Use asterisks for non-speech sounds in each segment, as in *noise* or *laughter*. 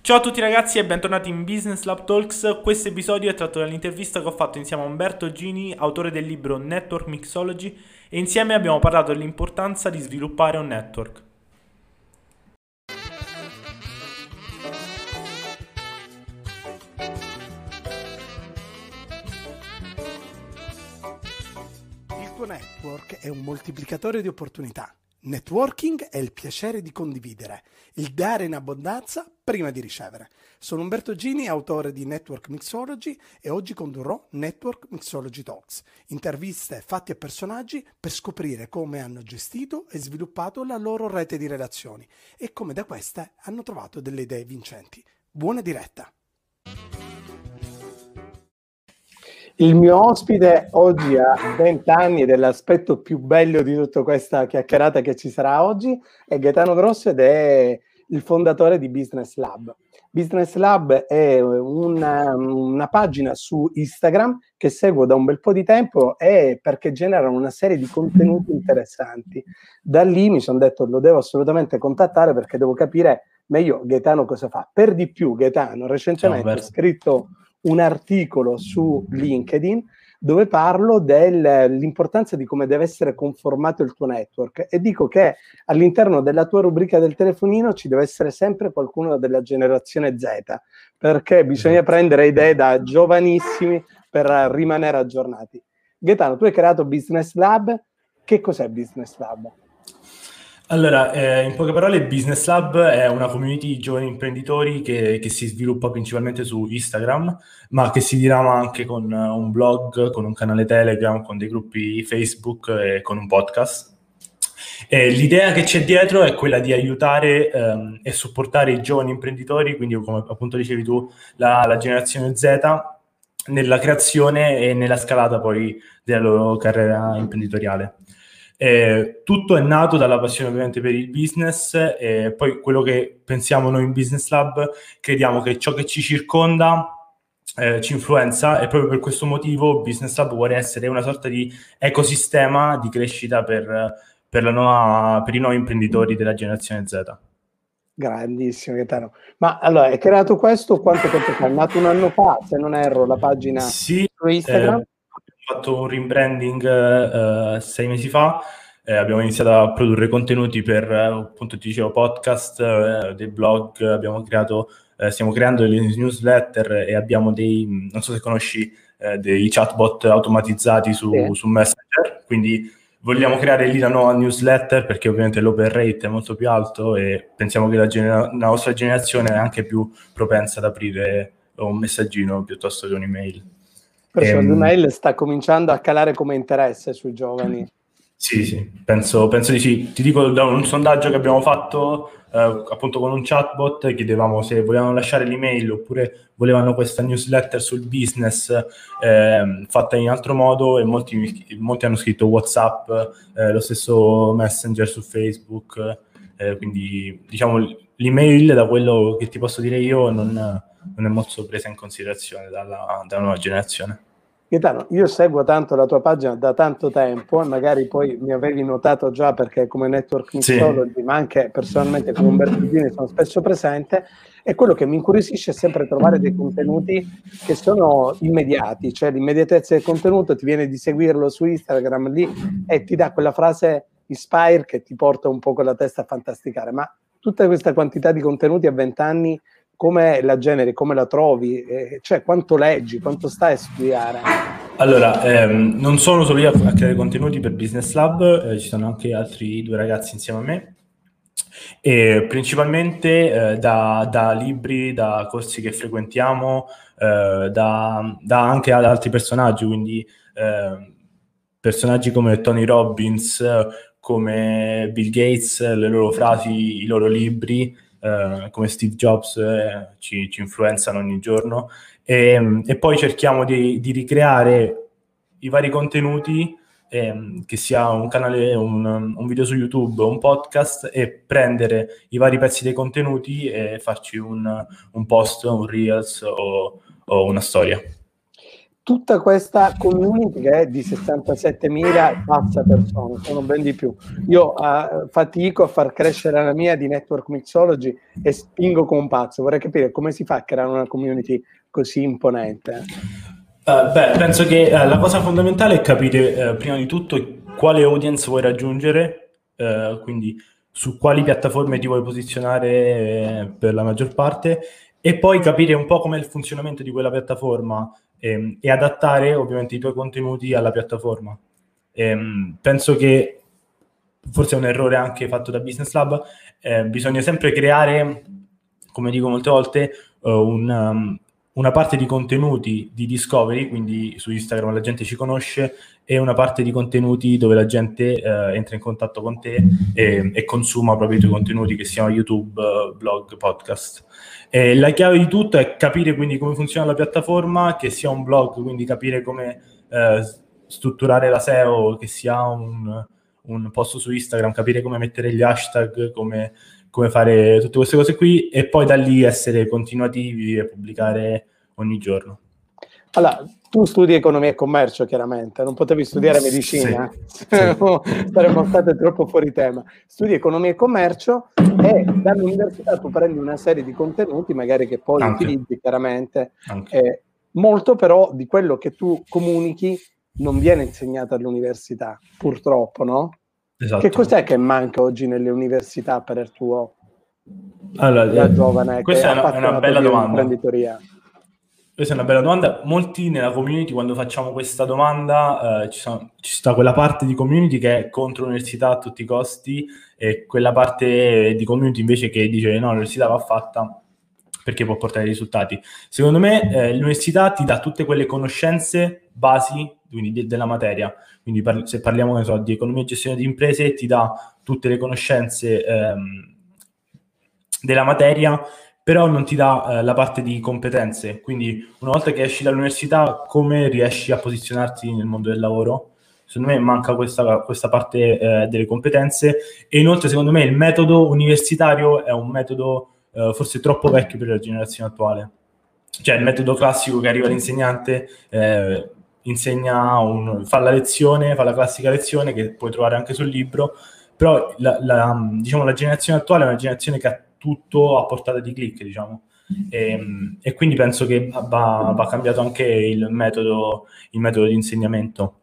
Ciao a tutti ragazzi e bentornati in Business Lab Talks. Questo episodio è tratto dall'intervista che ho fatto insieme a Umberto Gini, autore del libro Network Mixology, e insieme abbiamo parlato dell'importanza di sviluppare un network. Il tuo network è un moltiplicatore di opportunità. Networking è il piacere di condividere, il dare in abbondanza prima di ricevere. Sono Umberto Gini, autore di Network Mixology e oggi condurrò Network Mixology Talks, interviste, fatti e personaggi per scoprire come hanno gestito e sviluppato la loro rete di relazioni e come da queste hanno trovato delle idee vincenti. Buona diretta! Il mio ospite oggi ha 20 anni ed è l'aspetto più bello di tutta questa chiacchierata che ci sarà oggi, è Gaetano Grosso ed è il fondatore di Business Lab. Business Lab è una, una, pagina su Instagram che seguo da un bel po' di tempo e perché generano una serie di contenuti interessanti. Da lì mi sono detto lo devo assolutamente contattare perché devo capire meglio Gaetano cosa fa. Per di più Gaetano recentemente ha scritto un articolo su LinkedIn dove parlo dell'importanza di come deve essere conformato il tuo network e dico che all'interno della tua rubrica del telefonino ci deve essere sempre qualcuno della generazione Z, perché bisogna esatto. prendere idee da giovanissimi per rimanere aggiornati. Gaetano, tu hai creato Business Lab, che cos'è Business Lab? Allora, eh, in poche parole, Business Lab è una community di giovani imprenditori che, che, si sviluppa principalmente su Instagram, ma che si dirama anche con un blog, con un canale Telegram, con dei gruppi Facebook e con un podcast. E l'idea che c'è dietro è quella di aiutare ehm, e supportare i giovani imprenditori, quindi come appunto dicevi tu, la, la generazione Z, nella creazione e nella scalata poi della loro carriera imprenditoriale. Eh, tutto è nato dalla passione ovviamente per il business e poi quello che pensiamo noi in Business Lab, crediamo che ciò che ci circonda eh, ci influenza e proprio per questo motivo Business Lab vuole essere una sorta di ecosistema di crescita per, per, nuova, per i nuovi imprenditori della generazione Z. Grandissimo Gaetano. Ma allora, hai creato questo quanto tempo fa? È nato un anno fa, se non erro, la pagina sì, su Instagram? Eh, fatto un rebranding uh, sei mesi fa, eh, abbiamo iniziato a produrre contenuti per, appunto, ti dicevo, podcast, eh, dei blog, abbiamo creato, eh, stiamo creando delle newsletter e abbiamo dei, non so se conosci, eh, dei chatbot automatizzati su, sì. su Messenger, quindi vogliamo creare lì la nuova newsletter perché ovviamente l'open rate è molto più alto e pensiamo che la, genera- la nostra generazione è anche più propensa ad aprire un messaggino piuttosto che un'email. Perciò ehm, l'email sta cominciando a calare come interesse sui giovani. Sì, sì, penso, penso di sì. Ti dico da un sondaggio che abbiamo fatto eh, appunto con un chatbot, chiedevamo se volevano lasciare l'email oppure volevano questa newsletter sul business eh, fatta in altro modo e molti, molti hanno scritto WhatsApp, eh, lo stesso Messenger su Facebook, eh, quindi diciamo l'email da quello che ti posso dire io non, non è molto presa in considerazione dalla, dalla nuova generazione. Gaetano, io seguo tanto la tua pagina da tanto tempo e magari poi mi avevi notato già perché come network mixology, sì. ma anche personalmente come Umberto Gini sono spesso presente e quello che mi incuriosisce è sempre trovare dei contenuti che sono immediati, cioè l'immediatezza del contenuto ti viene di seguirlo su Instagram lì e ti dà quella frase inspire che ti porta un po' con la testa a fantasticare, ma tutta questa quantità di contenuti a 20 anni come la generi, come la trovi, eh, cioè quanto leggi, quanto stai a studiare? Allora, ehm, non sono solo io a creare contenuti per Business Lab, eh, ci sono anche altri due ragazzi insieme a me, e principalmente eh, da, da, libri, da corsi che frequentiamo, eh, da, da, anche ad altri personaggi, quindi ehm, personaggi come Tony Robbins, come Bill Gates, le loro frasi, i loro libri, eh, come Steve Jobs eh, ci, ci, influenzano ogni giorno e, e poi cerchiamo di, di, ricreare i vari contenuti eh, che sia un canale, un, un, video su YouTube, un podcast e prendere i vari pezzi dei contenuti e farci un, un post, un reels o, o una storia. Tutta questa community che è di 67.000 pazza persone, sono ben di più. Io uh, fatico a far crescere la mia di Network Mixology e spingo come un pazzo. Vorrei capire come si fa a creare una community così imponente. Uh, beh, penso che uh, la cosa fondamentale è capire prima di tutto quale audience vuoi raggiungere, quindi su quali piattaforme ti vuoi posizionare per la maggior parte e poi capire un po' com'è il funzionamento di quella piattaforma ehm, e adattare ovviamente i tuoi contenuti alla piattaforma. Ehm, penso che forse è un errore anche fatto da Business Lab, eh, bisogna sempre creare, come dico molte volte, uh, un, um, una parte di contenuti di discovery, quindi su Instagram la gente ci conosce, e una parte di contenuti dove la gente eh, entra in contatto con te e, e, consuma proprio i tuoi contenuti, che siano YouTube, blog, podcast. E la chiave di tutto è capire quindi come funziona la piattaforma, che sia un blog, quindi capire come eh, strutturare la SEO, che sia un, un, post su Instagram, capire come mettere gli hashtag, come, come fare tutte queste cose qui e poi da lì essere continuativi e pubblicare ogni giorno. Allora, tu studi economia e commercio, chiaramente, non potevi studiare medicina, sì, *laughs* saremmo stati troppo fuori tema. Studi economia e commercio e dall'università tu prendi una serie di contenuti, magari che poi Anche. utilizzi chiaramente. Eh, molto però di quello che tu comunichi non viene insegnato all'università, purtroppo, no? Esatto. Che cos'è che manca oggi nelle università per il tuo allora, da giovane? Questa è una, una bella domanda. Questa è una bella domanda. Molti nella community, quando facciamo questa domanda, eh, ci, sono, ci, sta quella parte di community che è contro l'università a tutti i costi e quella parte di community invece che dice no, l'università va fatta perché può portare risultati. Secondo me eh, l'università ti dà tutte quelle conoscenze basi quindi de- della materia. Quindi par- se parliamo so, di economia e gestione di imprese, ti dà tutte le conoscenze ehm, della materia però non ti dà eh, la parte di competenze. Quindi una volta che esci dall'università, come riesci a posizionarti nel mondo del lavoro? Secondo me manca questa, questa parte eh, delle competenze e inoltre secondo me il metodo universitario è un metodo eh, forse troppo vecchio per la generazione attuale. Cioè il metodo classico che arriva l'insegnante, eh, insegna un, fa la lezione, fa la classica lezione che puoi trovare anche sul libro, però la, la, diciamo, la generazione attuale è una generazione che ha tutto a portata di click, diciamo. E, ehm, e quindi penso che va, va, cambiato anche il metodo, il metodo di insegnamento.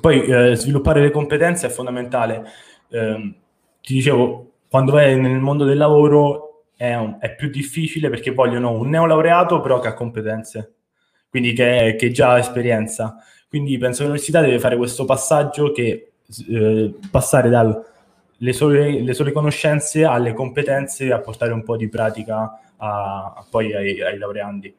Poi eh, sviluppare le competenze è fondamentale. Eh, ti dicevo, quando vai nel mondo del lavoro è, un, è, più difficile perché vogliono un neolaureato però che ha competenze, quindi che, che già ha esperienza. Quindi penso che l'università deve fare questo passaggio che eh, passare dal le sole, le sole, conoscenze alle competenze a portare un po' di pratica a, a poi ai, ai, laureandi.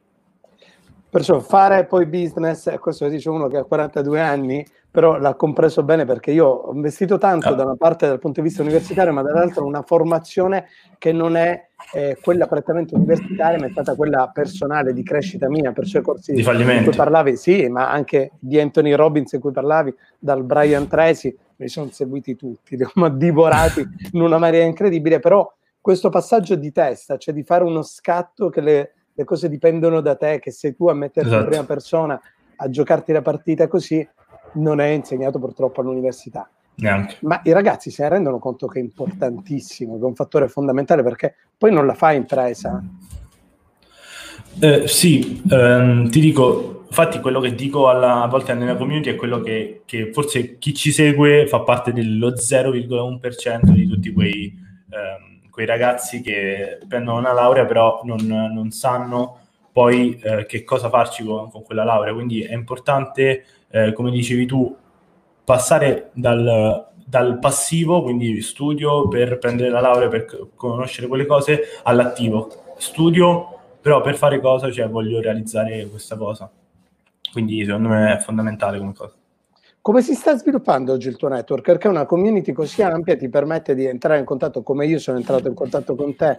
Perciò fare poi business, questo lo dice uno che ha 42 anni, però l'ha compreso bene perché io ho investito tanto ah. da una parte dal punto di vista universitario, ma dall'altra una formazione che non è eh, quella prettamente universitaria, ma è stata quella personale di crescita mia, perciò i corsi di, di cui parlavi, sì, ma anche di Anthony Robbins di cui parlavi, dal Brian Tracy, li sono seguiti tutti, *laughs* li ho divorati in una maniera incredibile, però questo passaggio di testa, cioè di fare uno scatto che le, le cose dipendono da te, che sei tu a metterti esatto. in prima persona, a giocarti la partita così, non è insegnato purtroppo all'università. Neanche. Ma i ragazzi se ne rendono conto che è importantissimo, che è un fattore fondamentale perché poi non la fai impresa. Eh, sì, ehm, ti dico, infatti quello che dico alla, a volte nella community è quello che, che, forse chi ci segue fa parte dello 0,1% di tutti quei, ehm, quei, ragazzi che prendono una laurea però non, non sanno poi eh, che cosa farci con, con, quella laurea. Quindi è importante, eh, come dicevi tu, passare dal, dal passivo, quindi studio per prendere la laurea, per conoscere quelle cose, all'attivo. Studio, però per fare cosa, cioè voglio realizzare questa cosa. Quindi secondo me è fondamentale come cosa. Come si sta sviluppando oggi il tuo network? Perché una community così ampia ti permette di entrare in contatto, come io sono entrato in contatto con te,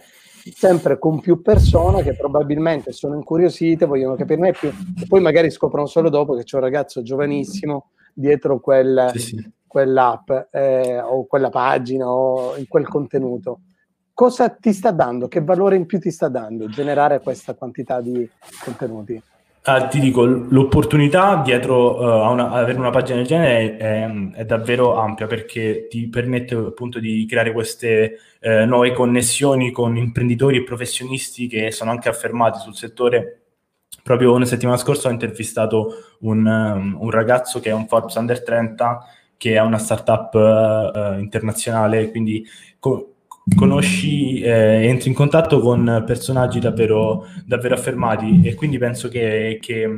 sempre con più persone che probabilmente sono incuriosite, vogliono capirne più, e poi magari scoprono solo dopo che c'è un ragazzo giovanissimo dietro quel, sì, sì. quell'app eh, o quella pagina o in quel contenuto. Cosa ti sta dando? Che valore in più ti sta dando generare questa quantità di contenuti? Ah, ti dico, l'opportunità dietro uh, a, una, avere una pagina del genere è, è, davvero ampia perché ti permette appunto di creare queste uh, nuove connessioni con imprenditori e professionisti che sono anche affermati sul settore. Proprio una settimana scorsa ho intervistato un, um, un ragazzo che è un Forbes Under 30 che è una startup uh, internazionale, quindi co- conosci, eh, entri in contatto con personaggi davvero, davvero affermati e quindi penso che, che,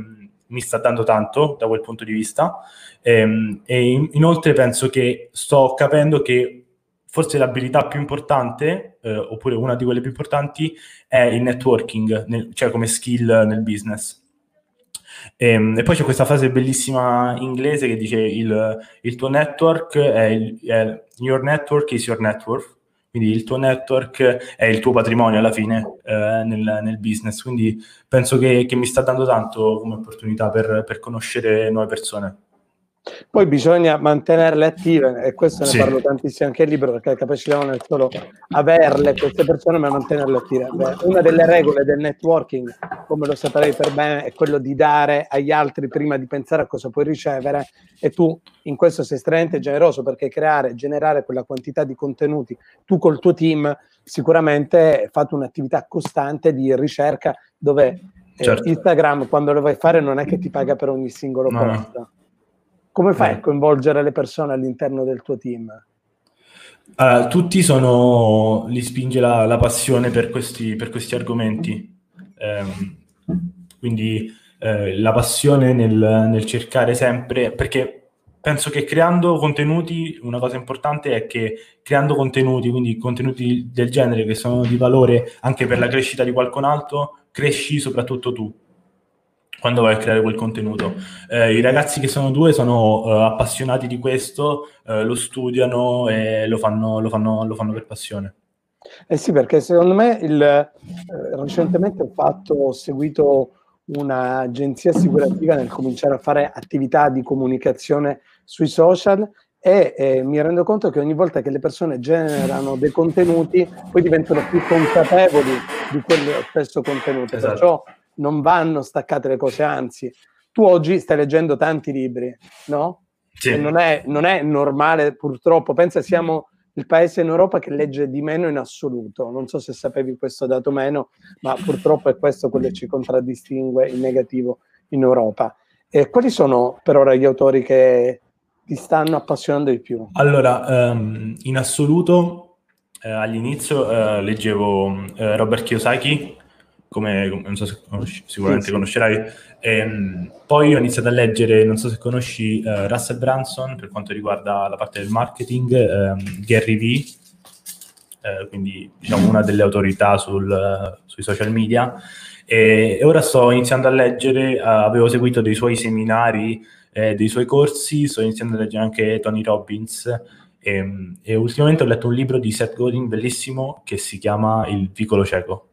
mi sta dando tanto da quel punto di vista e, ehm, e in, inoltre penso che sto capendo che forse l'abilità più importante, eh, oppure una di quelle più importanti, è il networking, nel, cioè come skill nel business. E, ehm, e, poi c'è questa frase bellissima inglese che dice il, il tuo network è, il, è your network is your network quindi il tuo network è il tuo patrimonio alla fine eh, nel, nel, business, quindi penso che, che, mi sta dando tanto come opportunità per, per conoscere nuove persone. Poi bisogna mantenerle attive e questo ne sì. parlo tantissimo anche nel libro perché la capacità non è solo averle queste persone ma mantenerle attive. Una delle regole del networking, come lo saprei per bene, è quello di dare agli altri prima di pensare a cosa puoi ricevere e tu in questo sei estremamente generoso perché creare, generare quella quantità di contenuti, tu col tuo team sicuramente fate un'attività costante di ricerca dove eh, certo. Instagram quando lo vai a fare non è che ti paga per ogni singolo no. post come fai eh. a coinvolgere le persone all'interno del tuo team? Uh, tutti sono, li spinge la, la passione per questi, per questi argomenti. Um, quindi uh, la passione nel, nel, cercare sempre, perché penso che creando contenuti, una cosa importante è che creando contenuti, quindi contenuti del genere che sono di valore anche per la crescita di qualcun altro, cresci soprattutto tu quando vai a creare quel contenuto. Eh, I ragazzi che sono due sono uh, appassionati di questo, uh, lo studiano e lo fanno, lo, fanno, lo fanno, per passione. Eh sì, perché secondo me il, eh, recentemente ho, fatto, ho seguito un'agenzia assicurativa nel cominciare a fare attività di comunicazione sui social e eh, mi rendo conto che ogni volta che le persone generano dei contenuti poi diventano più consapevoli di quel stesso contenuto. Esatto. Perciò non vanno staccate le cose, anzi, tu oggi stai leggendo tanti libri, no? Sì. Non è, non, è, normale, purtroppo. Pensa siamo il paese in Europa che legge di meno in assoluto. Non so se sapevi questo dato meno, ma purtroppo è questo quello che ci contraddistingue in negativo in Europa. E quali sono per ora gli autori che ti stanno appassionando di più? Allora, um, in assoluto, eh, all'inizio eh, leggevo eh, Robert Kiyosaki, come non so se conosci, sicuramente sì, conoscerai. E, ehm, poi ho iniziato a leggere, non so se conosci uh, Russell Branson per quanto riguarda la parte del marketing, um, Gary Vee, uh, quindi diciamo una delle autorità sul, uh, sui social media. E, e, ora sto iniziando a leggere, avevo seguito dei suoi seminari, dei suoi corsi, sto iniziando a leggere anche Tony Robbins. E, ehm, e ultimamente ho letto un libro di Seth Godin bellissimo che si chiama Il vicolo cieco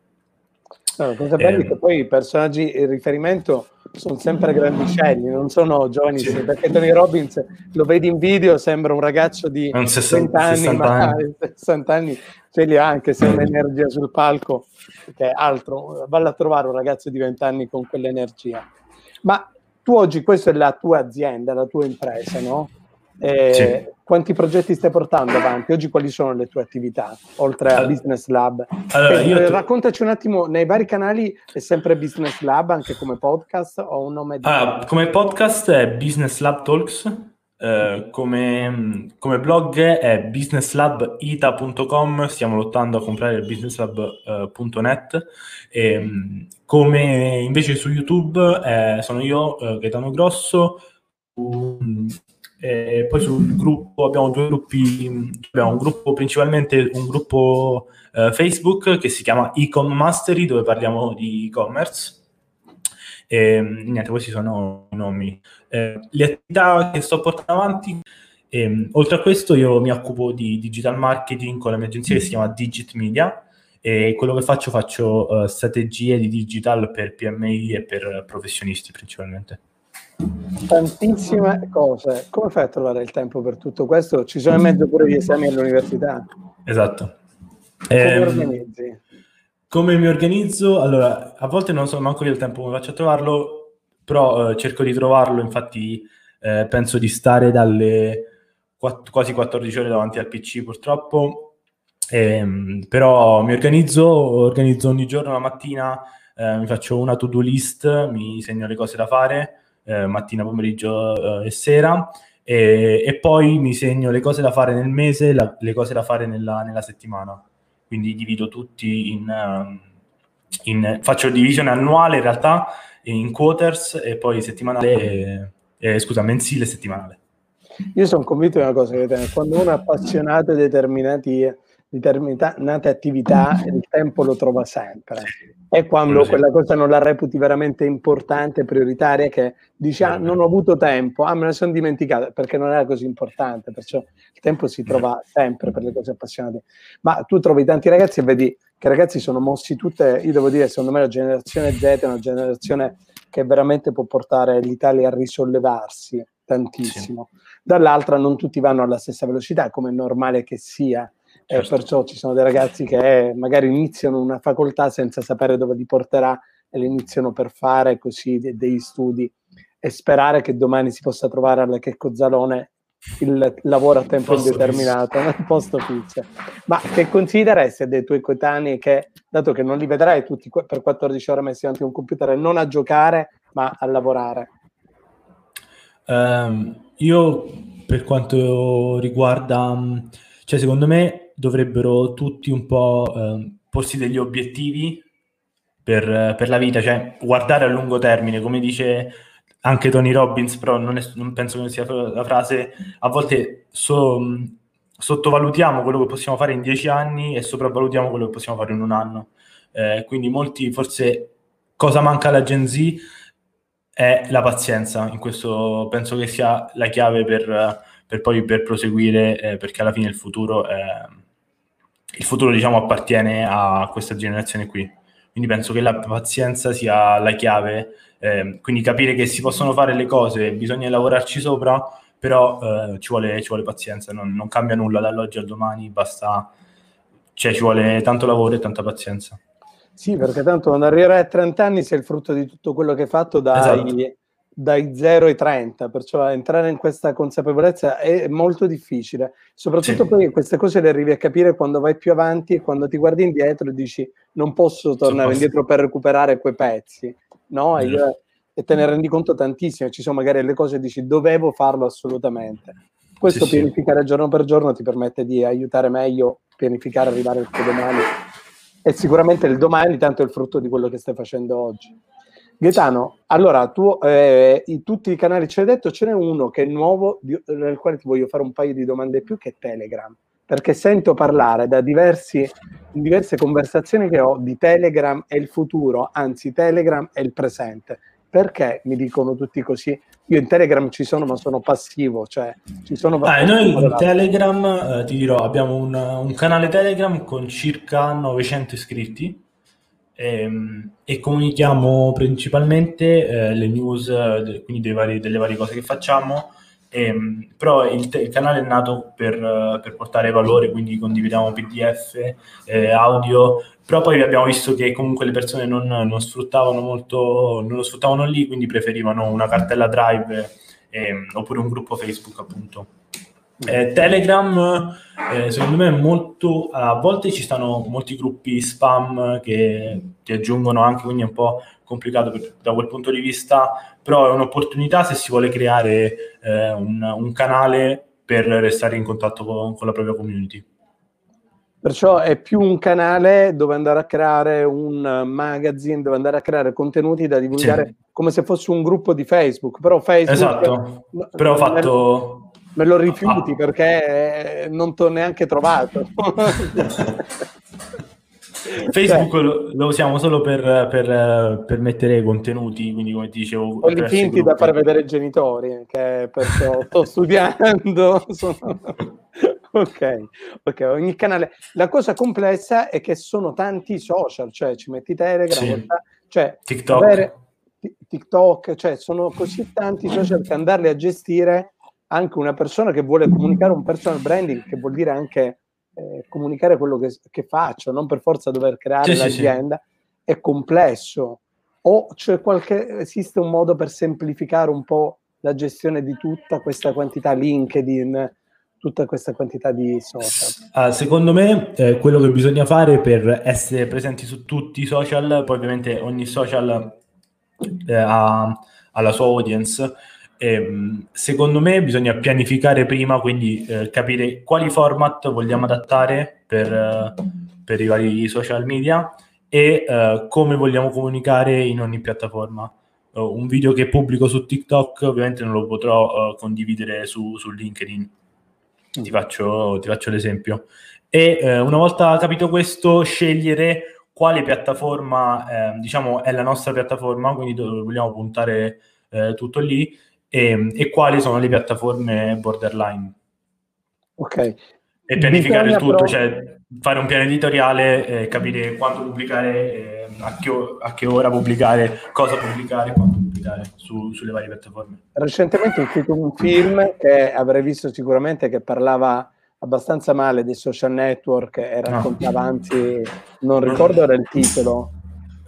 No, cosa bella è che poi i personaggi in riferimento sono sempre grandicelli, non sono giovanissimi, sì. perché Tony Robbins lo vedi in video, sembra un ragazzo di un 60, 20 anni, 60 anni. 60 anni ce li ha anche se ha un'energia sul palco, che è altro, valla a trovare un ragazzo di 20 anni con quell'energia. Ma tu oggi, questa è la tua azienda, la tua impresa, no? Eh, sì. Quanti progetti stai portando avanti? Oggi quali sono le tue attività, oltre a Business Lab? Allora, eh, tu... Raccontaci un attimo, nei vari canali è sempre Business Lab, anche come podcast o un nome? Di... Ah, come podcast è Business Lab Talks, eh, come, come, blog è businesslabita.com, stiamo lottando a comprare il businesslab.net. Eh, come invece su YouTube eh, sono io, eh, Gaetano Grosso, un, e poi sul gruppo abbiamo due gruppi, abbiamo un gruppo principalmente un gruppo eh, Facebook che si chiama Ecom Mastery dove parliamo di e-commerce. E, niente, questi sono i nomi. Eh, le attività che sto portando avanti, eh, oltre a questo io mi occupo di digital marketing con la mia agenzia che si chiama Digit Media e quello che faccio faccio uh, strategie di digital per PMI e per professionisti principalmente. Tantissime cose. Come fai a trovare il tempo per tutto questo? Ci sono in mezzo pure gli esami all'università. Esatto. Come eh, organizzi? Come mi organizzo? Allora, a volte non so manco io il tempo come faccio a trovarlo. però eh, cerco di trovarlo, infatti eh, penso di stare dalle quatt- quasi 14 ore davanti al PC purtroppo, ehm, però mi organizzo, organizzo ogni giorno la mattina, eh, mi faccio una to-do list, mi segno le cose da fare, eh, mattina, pomeriggio e sera, e, e, poi mi segno le cose da fare nel mese, la, le cose da fare nella, nella settimana. Quindi divido tutti in, ehm, in, faccio divisione annuale in realtà in quarters e poi settimanale, e, e, scusa, mensile e settimanale. Io sono convinto di una cosa, che quando uno è appassionato di determinati determinate attività il *laughs* tempo lo trova sempre. E quando quella cosa non la reputi veramente importante, prioritaria, che dici ah, non ho avuto tempo, ah me ne sono dimenticato, perché non era così importante, perciò il tempo si trova sempre per le cose appassionate. Ma tu trovi tanti ragazzi e vedi che i ragazzi sono mossi tutte, io devo dire, secondo me la generazione Z è una generazione che veramente può portare l'Italia a risollevarsi tantissimo. Sì. Dall'altra non tutti vanno alla stessa velocità, come è normale che sia Certo. E perciò ci sono dei ragazzi che magari iniziano una facoltà senza sapere dove li porterà e le iniziano per fare così de- degli studi e sperare che domani si possa trovare alla Checco Zalone il lavoro a tempo indeterminato *laughs* nel posto fisso. Ma che consideresti dei tuoi coetanei che, dato che non li vedrai tutti per 14 ore messi davanti a un computer, non a giocare ma a lavorare? Um, io per quanto riguarda, cioè secondo me dovrebbero tutti un po' eh, porsi degli obiettivi per, per, la vita, cioè guardare a lungo termine, come dice anche Tony Robbins, però non, è, non penso che sia la frase, a volte so, sottovalutiamo quello che possiamo fare in dieci anni e sopravvalutiamo quello che possiamo fare in un anno. Eh, quindi molti, forse, cosa manca alla Gen Z è la pazienza, in questo penso che sia la chiave per, per poi per proseguire, eh, perché alla fine il futuro è il futuro diciamo appartiene a questa generazione qui. Quindi penso che la pazienza sia la chiave, eh, quindi capire che si possono fare le cose, bisogna lavorarci sopra, però eh, ci, vuole, ci, vuole, pazienza, non, non, cambia nulla dall'oggi al domani, basta, cioè ci vuole tanto lavoro e tanta pazienza. Sì, perché tanto quando arriverai a 30 anni sei il frutto di tutto quello che hai fatto dai, esatto dai 0 ai 30, perciò entrare in questa consapevolezza è molto difficile, soprattutto sì. poi queste cose le arrivi a capire quando vai più avanti e quando ti guardi indietro e dici non posso tornare indietro per recuperare quei pezzi, no? E, io, e, te ne rendi conto tantissimo, ci sono magari le cose che dici dovevo farlo assolutamente. Questo sì, pianificare sì. giorno per giorno ti permette di aiutare meglio, pianificare, arrivare al tuo domani e sicuramente il domani tanto è il frutto di quello che stai facendo oggi. Gaetano, allora tu, eh, in tutti i canali ci hai detto, ce n'è uno che è nuovo, di, nel quale ti voglio fare un paio di domande più, che è Telegram. Perché sento parlare da diversi, diverse conversazioni che ho di Telegram è il futuro, anzi Telegram è il presente. Perché mi dicono tutti così? Io in Telegram ci sono, ma sono passivo, cioè ci sono... Ah, noi in Telegram, eh, ti dirò, abbiamo un, un canale Telegram con circa 900 iscritti e, ehm, e comunichiamo principalmente eh, le news, de, quindi vari, delle varie cose che facciamo, e, ehm, però il, il, canale è nato per, per, portare valore, quindi condividiamo PDF, eh, audio, però poi abbiamo visto che comunque le persone non, non, sfruttavano molto, non lo sfruttavano lì, quindi preferivano una cartella Drive eh, oppure un gruppo Facebook appunto. Eh, Telegram, eh, secondo me, è molto. A volte ci stanno molti gruppi spam che ti aggiungono anche, quindi è un po' complicato per, da quel punto di vista. Però è un'opportunità se si vuole creare eh, un, un, canale per restare in contatto con, con, la propria community. Perciò è più un canale dove andare a creare un magazine, dove andare a creare contenuti da divulgare sì. come se fosse un gruppo di Facebook. Però Facebook. Esatto. Però fatto me lo rifiuti ah. perché non ti ho neanche trovato. *laughs* Facebook cioè, lo, lo, usiamo solo per, per, per, mettere contenuti, quindi come ti dicevo... Quelli finti da far vedere ai genitori, che perciò sto *laughs* studiando. Sono... ok, ok, ogni canale. La cosa complessa è che sono tanti social, cioè ci metti Telegram, sì. cioè TikTok. Avere, TikTok, cioè sono così tanti social che andarli a gestire anche una persona che vuole comunicare un personal branding, che vuol dire anche eh, comunicare quello che, che, faccio, non per forza dover creare sì, l'azienda, sì, sì. è complesso. o c'è qualche, esiste un modo per semplificare un po' la gestione di tutta questa quantità LinkedIn, tutta questa quantità di social? Ah, secondo me eh, quello che bisogna fare per essere presenti su tutti i social, poi ovviamente ogni social eh, ha, ha, la sua audience, ehm, secondo me bisogna pianificare prima, quindi eh, capire quali format vogliamo adattare per, eh, per i vari social media e uh, come vogliamo comunicare in ogni piattaforma. Uh, un video che pubblico su TikTok ovviamente non lo potrò uh, condividere su, su LinkedIn. Ti faccio, ti faccio l'esempio. E una volta capito questo, scegliere quale piattaforma eh, diciamo è la nostra piattaforma, quindi dove vogliamo puntare eh, tutto lì, e, e, quali sono le piattaforme borderline. Ok. E pianificare Bisogna il tutto, però... cioè fare un piano editoriale, eh, capire quanto pubblicare, eh, a, che o- a, che ora pubblicare, cosa pubblicare, quanto pubblicare su, sulle varie piattaforme. Recentemente ho uscito un film che avrei visto sicuramente che parlava abbastanza male dei social network e raccontava no. anzi, non ricordo era il titolo.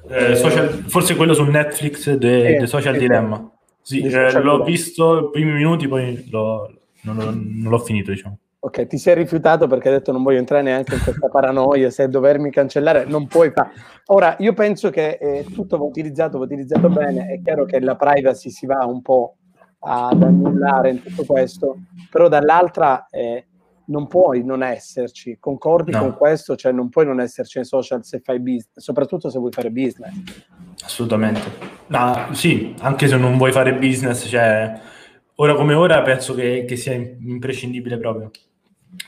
Eh, social, forse quello su Netflix The, eh, Social Dilemma. Sì, eh, social l'ho visto i primi minuti, poi l'ho, non, non l'ho finito, diciamo. Ok, ti sei rifiutato perché hai detto non voglio entrare neanche in questa paranoia, se dovermi cancellare non puoi fare. Ora, io penso che eh, tutto va utilizzato, va utilizzato bene, è chiaro che la privacy si va un po' ad annullare in tutto questo, però dall'altra eh, non puoi non esserci, concordi no. con questo? Cioè non puoi non esserci nei social se fai business, soprattutto se vuoi fare business. Assolutamente. Ma sì, anche se non vuoi fare business, cioè, ora come ora penso che, che sia imprescindibile proprio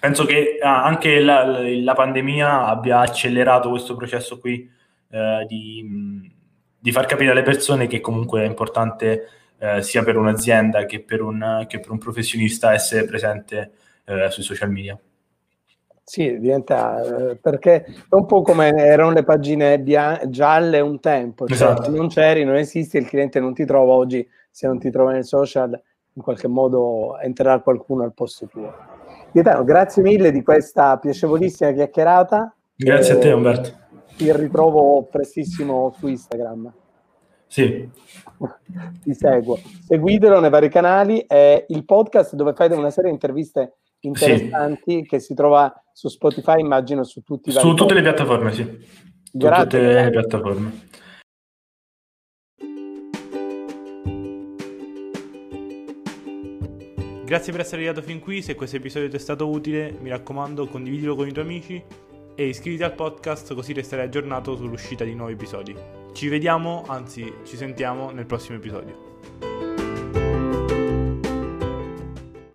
penso che ah, anche la, la, pandemia abbia accelerato questo processo qui eh, di, di, far capire alle persone che comunque è importante eh, sia per un'azienda che per un, che per un professionista essere presente eh, sui social media. Sì, diventa eh, perché è un po' come erano le pagine bian- gialle un tempo, cioè esatto. non c'eri, non esisti, il cliente non ti trova oggi, se non ti trova nel social, in qualche modo entrerà qualcuno al posto tuo. Gaetano, grazie mille di questa piacevolissima chiacchierata. Grazie a te Umberto. Ti ritrovo prestissimo su Instagram. Sì. *laughs* Ti seguo. Seguitelo nei vari canali. È il podcast dove fai una serie di interviste interessanti sì. che si trova su Spotify, immagino su tutti i vari Su tutte le piattaforme, sì. Grazie. Su tutte le piattaforme. Grazie per essere arrivato fin qui, se questo episodio ti è stato utile mi raccomando condividilo con i tuoi amici e iscriviti al podcast così resterai aggiornato sull'uscita di nuovi episodi. Ci vediamo, anzi ci sentiamo nel prossimo episodio.